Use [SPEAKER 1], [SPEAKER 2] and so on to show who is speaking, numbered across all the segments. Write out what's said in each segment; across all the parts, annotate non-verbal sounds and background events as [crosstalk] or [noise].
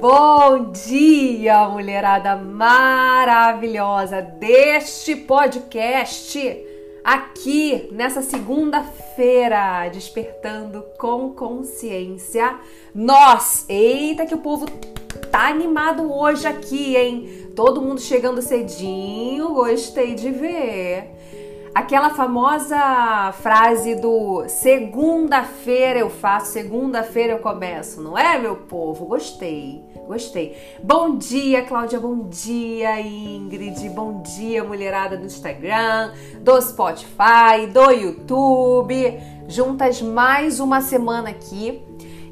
[SPEAKER 1] bom dia, mulherada maravilhosa deste podcast aqui nessa segunda-feira, despertando com consciência. Nós, eita que o povo tá animado hoje aqui, hein? Todo mundo chegando cedinho, gostei de ver. Aquela famosa frase do segunda-feira eu faço, segunda-feira eu começo, não é, meu povo? Gostei, gostei. Bom dia, Cláudia, bom dia, Ingrid, bom dia, mulherada do Instagram, do Spotify, do YouTube. Juntas mais uma semana aqui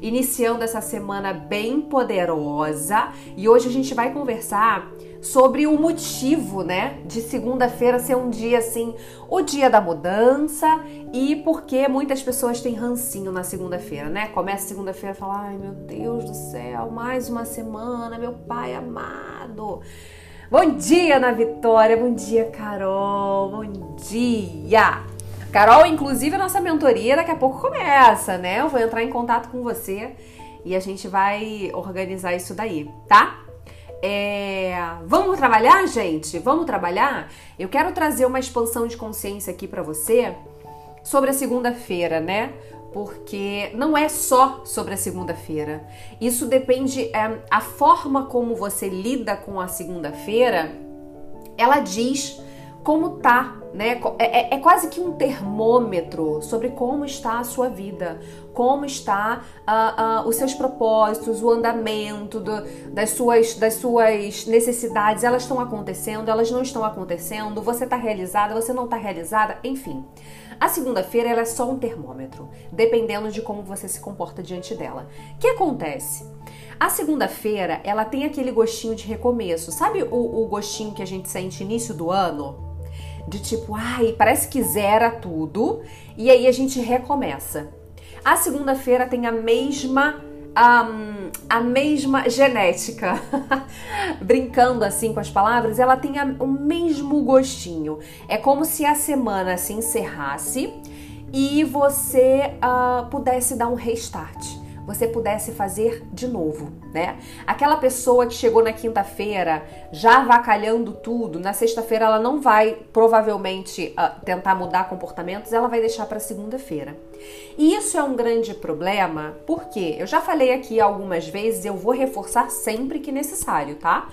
[SPEAKER 1] iniciando essa semana bem poderosa e hoje a gente vai conversar sobre o motivo, né, de segunda-feira ser um dia assim, o dia da mudança e porque muitas pessoas têm rancinho na segunda-feira, né? Começa segunda-feira e fala: "Ai, meu Deus do céu, mais uma semana, meu pai amado". Bom dia, Ana Vitória. Bom dia, Carol. Bom dia. Carol, inclusive a nossa mentoria daqui a pouco começa, né? Eu vou entrar em contato com você e a gente vai organizar isso daí, tá? É... Vamos trabalhar, gente? Vamos trabalhar? Eu quero trazer uma expansão de consciência aqui para você sobre a segunda-feira, né? Porque não é só sobre a segunda-feira. Isso depende, é, a forma como você lida com a segunda-feira, ela diz como tá, né? É, é, é, quase que um termômetro sobre como está a sua vida, como está uh, uh, os seus propósitos, o andamento do, das, suas, das suas necessidades. Elas estão acontecendo, elas não estão acontecendo, você está realizada, você não está realizada, enfim. A segunda-feira ela é só um termômetro, dependendo de como você se comporta diante dela. O que acontece? A segunda-feira, ela tem aquele gostinho de recomeço. Sabe o, o gostinho que a gente sente início do ano? De tipo, ai, parece que zera tudo e aí a gente recomeça. A segunda-feira tem a mesma um, a mesma genética. [laughs] Brincando assim com as palavras, ela tem a, o mesmo gostinho. É como se a semana se encerrasse e você uh, pudesse dar um restart você pudesse fazer de novo, né? Aquela pessoa que chegou na quinta-feira já avacalhando tudo, na sexta-feira ela não vai provavelmente uh, tentar mudar comportamentos, ela vai deixar para segunda-feira. E isso é um grande problema, porque eu já falei aqui algumas vezes, eu vou reforçar sempre que necessário, tá?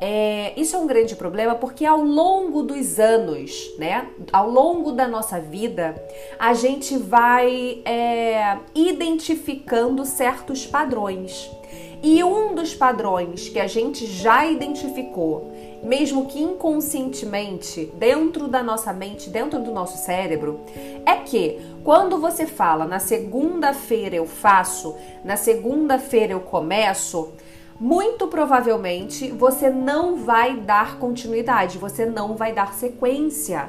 [SPEAKER 1] É, isso é um grande problema porque ao longo dos anos, né, ao longo da nossa vida, a gente vai é, identificando certos padrões. E um dos padrões que a gente já identificou, mesmo que inconscientemente, dentro da nossa mente, dentro do nosso cérebro, é que quando você fala na segunda-feira eu faço, na segunda-feira eu começo, muito provavelmente você não vai dar continuidade, você não vai dar sequência.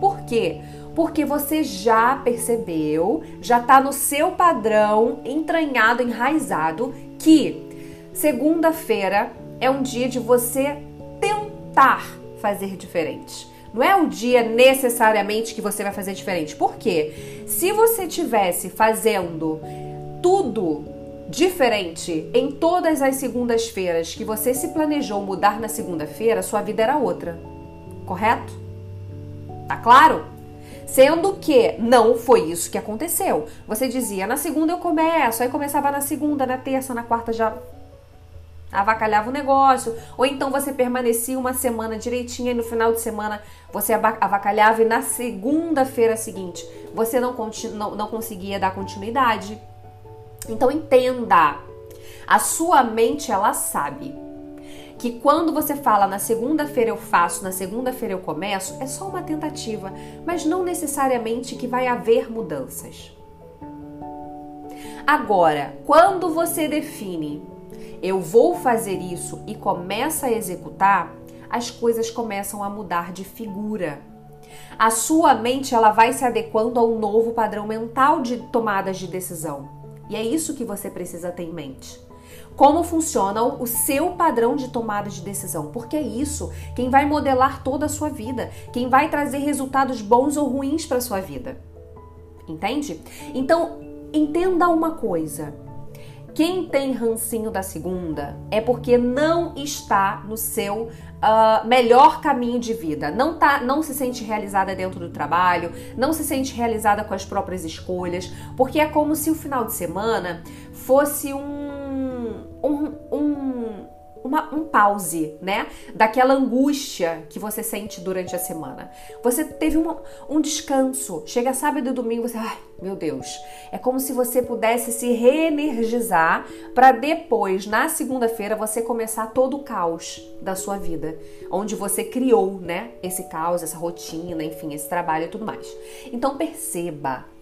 [SPEAKER 1] Por quê? Porque você já percebeu, já está no seu padrão entranhado, enraizado, que segunda-feira é um dia de você tentar fazer diferente. Não é o dia necessariamente que você vai fazer diferente. Por quê? Se você tivesse fazendo tudo diferente em todas as segundas-feiras que você se planejou mudar na segunda-feira, sua vida era outra. Correto? Tá claro? Sendo que não foi isso que aconteceu. Você dizia, na segunda eu começo, aí começava na segunda, na terça, na quarta já avacalhava o negócio, ou então você permanecia uma semana direitinha e no final de semana você avacalhava e na segunda-feira seguinte você não, não, não conseguia dar continuidade. Então entenda, a sua mente ela sabe que quando você fala na segunda-feira eu faço, na segunda-feira eu começo, é só uma tentativa, mas não necessariamente que vai haver mudanças. Agora, quando você define eu vou fazer isso e começa a executar, as coisas começam a mudar de figura. A sua mente ela vai se adequando ao novo padrão mental de tomadas de decisão. E é isso que você precisa ter em mente. Como funciona o seu padrão de tomada de decisão, porque é isso quem vai modelar toda a sua vida, quem vai trazer resultados bons ou ruins para sua vida. Entende? Então, entenda uma coisa. Quem tem rancinho da segunda é porque não está no seu uh, melhor caminho de vida. Não, tá, não se sente realizada dentro do trabalho, não se sente realizada com as próprias escolhas, porque é como se o final de semana fosse um, um, um uma, um pause, né? Daquela angústia que você sente durante a semana. Você teve uma, um descanso. Chega sábado e domingo, você, ai, meu Deus. É como se você pudesse se reenergizar para depois, na segunda-feira, você começar todo o caos da sua vida, onde você criou, né? Esse caos, essa rotina, enfim, esse trabalho e tudo mais. Então perceba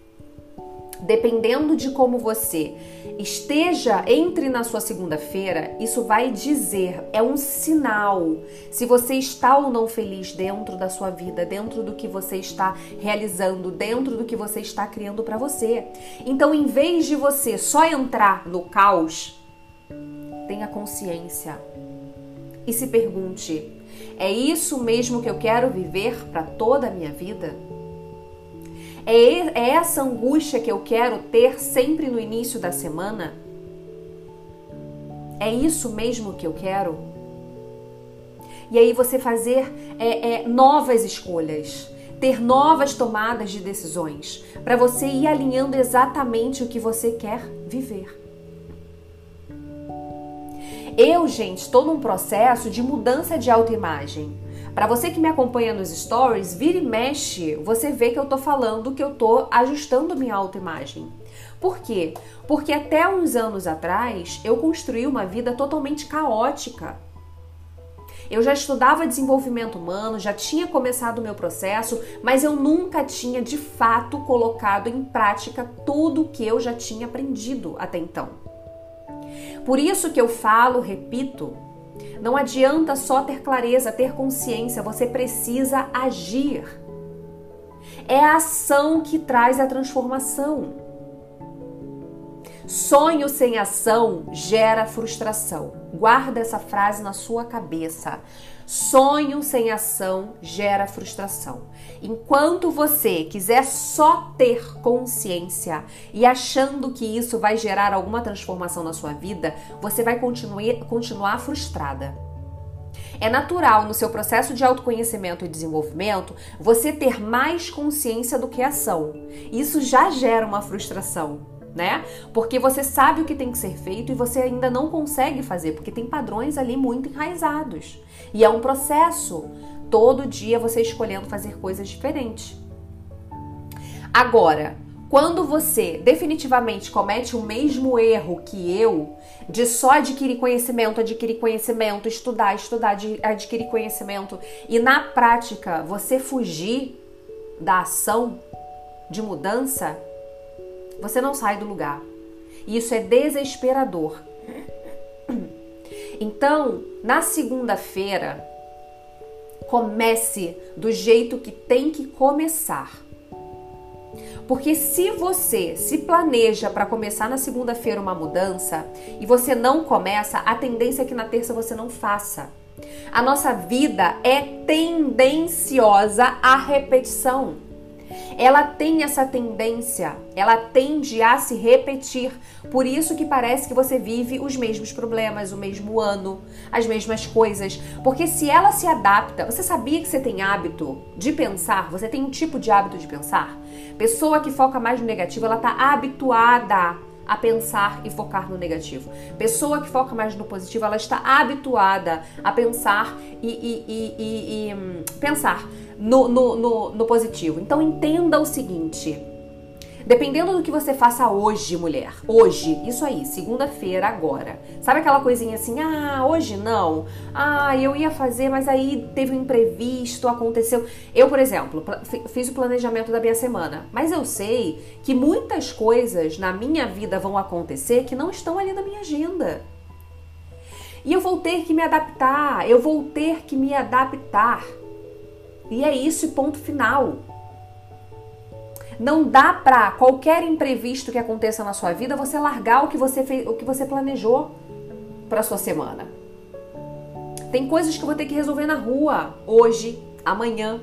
[SPEAKER 1] dependendo de como você esteja, entre na sua segunda-feira, isso vai dizer, é um sinal se você está ou não feliz dentro da sua vida, dentro do que você está realizando, dentro do que você está criando para você. Então, em vez de você só entrar no caos, tenha consciência e se pergunte: é isso mesmo que eu quero viver para toda a minha vida? É, é essa angústia que eu quero ter sempre no início da semana? É isso mesmo que eu quero? E aí você fazer é, é, novas escolhas, ter novas tomadas de decisões, para você ir alinhando exatamente o que você quer viver. Eu, gente, estou num processo de mudança de autoimagem. Para você que me acompanha nos stories, vira e mexe, você vê que eu tô falando que eu tô ajustando minha autoimagem. Por quê? Porque até uns anos atrás eu construí uma vida totalmente caótica. Eu já estudava desenvolvimento humano, já tinha começado o meu processo, mas eu nunca tinha de fato colocado em prática tudo o que eu já tinha aprendido até então. Por isso que eu falo, repito, não adianta só ter clareza, ter consciência, você precisa agir. É a ação que traz a transformação. Sonho sem ação gera frustração. Guarda essa frase na sua cabeça. Sonho sem ação gera frustração. Enquanto você quiser só ter consciência e achando que isso vai gerar alguma transformação na sua vida, você vai continuar, frustrada. É natural no seu processo de autoconhecimento e desenvolvimento você ter mais consciência do que ação. Isso já gera uma frustração né? Porque você sabe o que tem que ser feito e você ainda não consegue fazer, porque tem padrões ali muito enraizados. E é um processo. Todo dia você escolhendo fazer coisas diferentes. Agora, quando você definitivamente comete o mesmo erro que eu, de só adquirir conhecimento, adquirir conhecimento, estudar, estudar, adquirir conhecimento, e na prática você fugir da ação de mudança, você não sai do lugar. E isso é desesperador. Então, na segunda-feira, comece do jeito que tem que começar. Porque se você se planeja para começar na segunda-feira uma mudança e você não começa, a tendência é que na terça você não faça. A nossa vida é tendenciosa à repetição ela tem essa tendência, ela tende a se repetir. Por isso que parece que você vive os mesmos problemas, o mesmo ano, as mesmas coisas. Porque se ela se adapta, você sabia que você tem hábito de pensar? Você tem um tipo de hábito de pensar? Pessoa que foca mais no negativo, ela está habituada a pensar e focar no negativo. Pessoa que foca mais no positivo, ela está habituada a pensar e, e, e, e hum, pensar no, no, no, no positivo. Então entenda o seguinte. Dependendo do que você faça hoje, mulher, hoje, isso aí, segunda-feira, agora. Sabe aquela coisinha assim, ah, hoje não, ah, eu ia fazer, mas aí teve um imprevisto, aconteceu. Eu, por exemplo, fiz o planejamento da minha semana, mas eu sei que muitas coisas na minha vida vão acontecer que não estão ali na minha agenda. E eu vou ter que me adaptar, eu vou ter que me adaptar. E é isso, ponto final. Não dá para qualquer imprevisto que aconteça na sua vida você largar o que você fez, o que você planejou para sua semana. Tem coisas que eu vou ter que resolver na rua hoje, amanhã.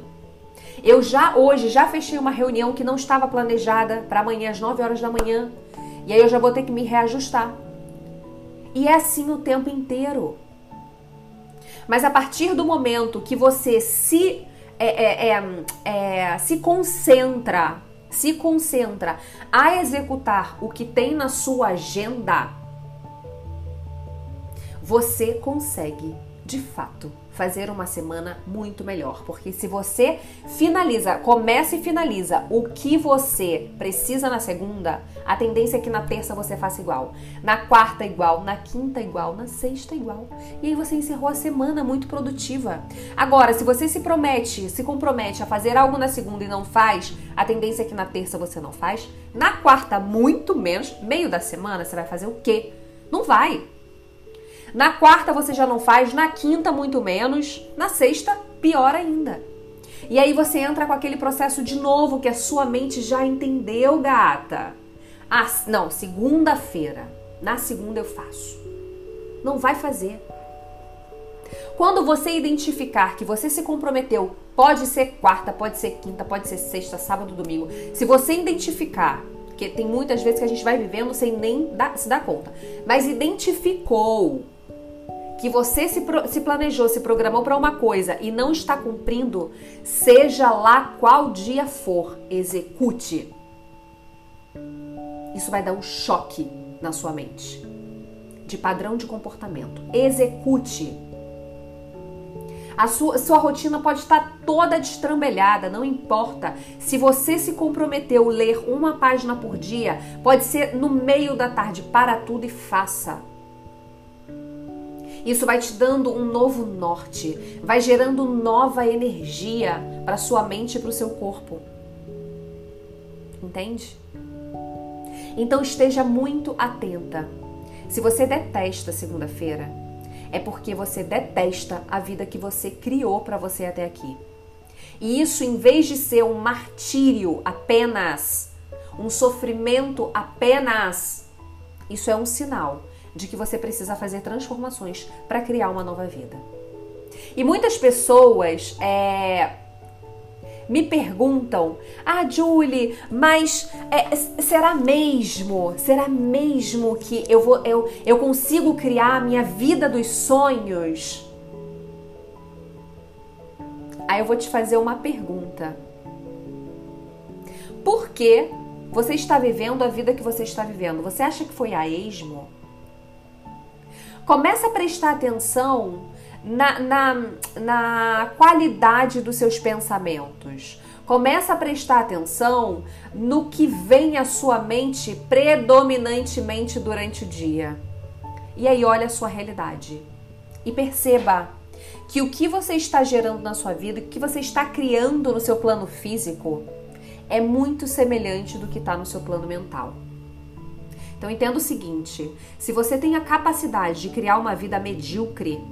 [SPEAKER 1] Eu já hoje já fechei uma reunião que não estava planejada para amanhã às 9 horas da manhã. E aí eu já vou ter que me reajustar. E é assim o tempo inteiro. Mas a partir do momento que você se é, é, é, é, se concentra, se concentra a executar o que tem na sua agenda, você consegue, de fato, fazer uma semana muito melhor. Porque se você finaliza, começa e finaliza o que você precisa na segunda, a tendência é que na terça você faça igual, na quarta igual, na quinta igual, na sexta igual. E aí você encerrou a semana muito produtiva. Agora, se você se promete, se compromete a fazer algo na segunda e não faz, a tendência é que na terça você não faz, na quarta muito menos, meio da semana você vai fazer o quê? Não vai. Na quarta você já não faz, na quinta muito menos, na sexta pior ainda. E aí você entra com aquele processo de novo que a sua mente já entendeu, gata. Ah, não, segunda-feira. Na segunda eu faço. Não vai fazer. Quando você identificar que você se comprometeu, pode ser quarta, pode ser quinta, pode ser sexta, sábado, domingo. Se você identificar, que tem muitas vezes que a gente vai vivendo sem nem dar, se dar conta, mas identificou que você se, se planejou, se programou para uma coisa e não está cumprindo, seja lá qual dia for, execute. Isso vai dar um choque na sua mente de padrão de comportamento. Execute. A sua, sua rotina pode estar toda destrambelhada, não importa. Se você se comprometeu a ler uma página por dia, pode ser no meio da tarde. Para tudo e faça. Isso vai te dando um novo norte, vai gerando nova energia para sua mente e para o seu corpo. Entende? Então esteja muito atenta. Se você detesta segunda-feira, é porque você detesta a vida que você criou para você até aqui. E isso, em vez de ser um martírio apenas, um sofrimento apenas, isso é um sinal de que você precisa fazer transformações para criar uma nova vida. E muitas pessoas é, me perguntam: Ah, Julie, mas é, será mesmo? Será mesmo que eu vou eu, eu consigo criar a minha vida dos sonhos? Aí eu vou te fazer uma pergunta. Por que você está vivendo a vida que você está vivendo? Você acha que foi a esmo? Começa a prestar atenção na, na, na qualidade dos seus pensamentos. Começa a prestar atenção no que vem à sua mente predominantemente durante o dia. E aí olha a sua realidade. E perceba que o que você está gerando na sua vida, o que você está criando no seu plano físico, é muito semelhante do que está no seu plano mental. Então entenda o seguinte: se você tem a capacidade de criar uma vida medíocre,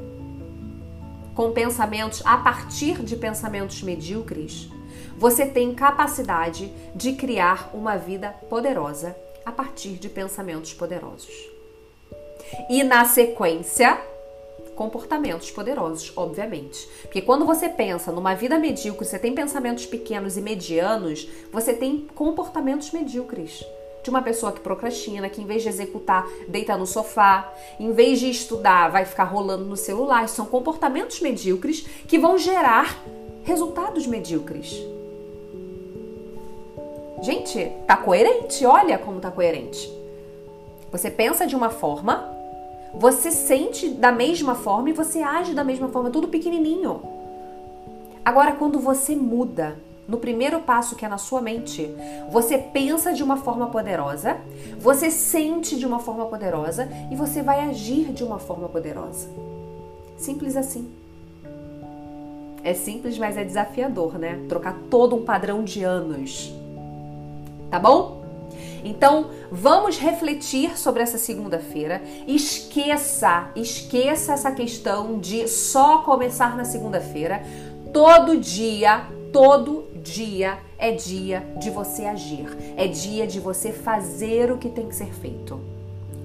[SPEAKER 1] com pensamentos a partir de pensamentos medíocres, você tem capacidade de criar uma vida poderosa a partir de pensamentos poderosos. E na sequência, comportamentos poderosos, obviamente. Porque quando você pensa numa vida medíocre, você tem pensamentos pequenos e medianos, você tem comportamentos medíocres de uma pessoa que procrastina, que em vez de executar, deita no sofá, em vez de estudar, vai ficar rolando no celular. São comportamentos medíocres que vão gerar resultados medíocres. Gente, tá coerente, olha como tá coerente. Você pensa de uma forma, você sente da mesma forma e você age da mesma forma, tudo pequenininho. Agora, quando você muda, no primeiro passo que é na sua mente. Você pensa de uma forma poderosa, você sente de uma forma poderosa e você vai agir de uma forma poderosa. Simples assim. É simples, mas é desafiador, né? Trocar todo um padrão de anos. Tá bom? Então, vamos refletir sobre essa segunda-feira. Esqueça, esqueça essa questão de só começar na segunda-feira. Todo dia, todo dia é dia de você agir, é dia de você fazer o que tem que ser feito.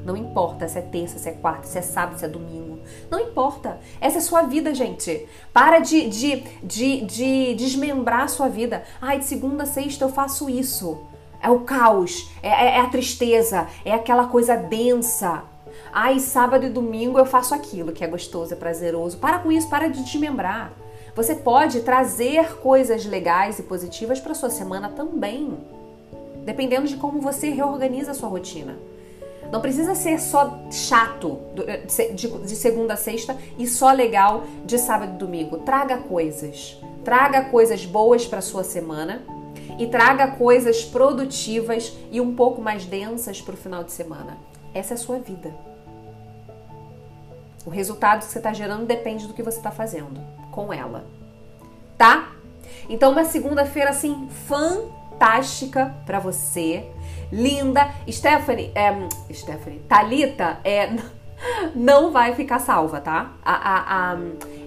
[SPEAKER 1] Não importa se é terça, se é quarta, se é sábado, se é domingo. Não importa. Essa é sua vida, gente. Para de, de, de, de desmembrar a sua vida. Ai, de segunda a sexta eu faço isso. É o caos, é, é, é a tristeza, é aquela coisa densa. Ai, sábado e domingo eu faço aquilo que é gostoso, é prazeroso. Para com isso, para de desmembrar. Você pode trazer coisas legais e positivas para sua semana também, dependendo de como você reorganiza a sua rotina. Não precisa ser só chato de segunda a sexta e só legal de sábado e domingo. Traga coisas. Traga coisas boas para sua semana e traga coisas produtivas e um pouco mais densas para o final de semana. Essa é a sua vida. O resultado que você está gerando depende do que você está fazendo com ela, tá? Então, uma segunda-feira assim fantástica para você, linda. Stephanie, é, Stephanie, Talita, é, [laughs] não vai ficar salva, tá? A, a, a,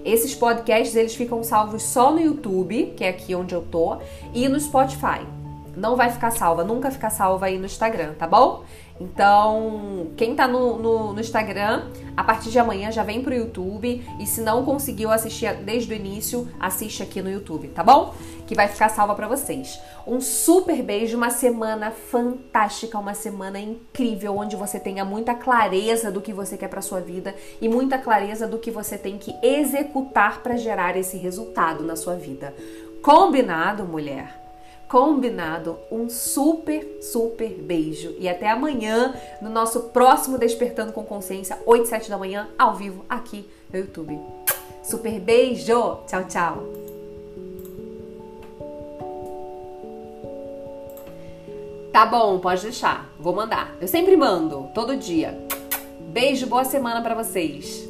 [SPEAKER 1] esses podcasts eles ficam salvos só no YouTube, que é aqui onde eu tô, e no Spotify. Não vai ficar salva, nunca fica salva aí no Instagram, tá bom? Então, quem tá no, no, no, Instagram, a partir de amanhã já vem pro YouTube. E se não conseguiu assistir desde o início, assiste aqui no YouTube, tá bom? Que vai ficar salva para vocês. Um super beijo, uma semana fantástica, uma semana incrível, onde você tenha muita clareza do que você quer para sua vida e muita clareza do que você tem que executar para gerar esse resultado na sua vida. Combinado, mulher? Combinado? Um super, super beijo. E até amanhã no nosso próximo Despertando com Consciência, 8 7 da manhã, ao vivo, aqui no YouTube. Super beijo! Tchau, tchau! Tá bom, pode deixar. Vou mandar. Eu sempre mando, todo dia. Beijo, boa semana para vocês.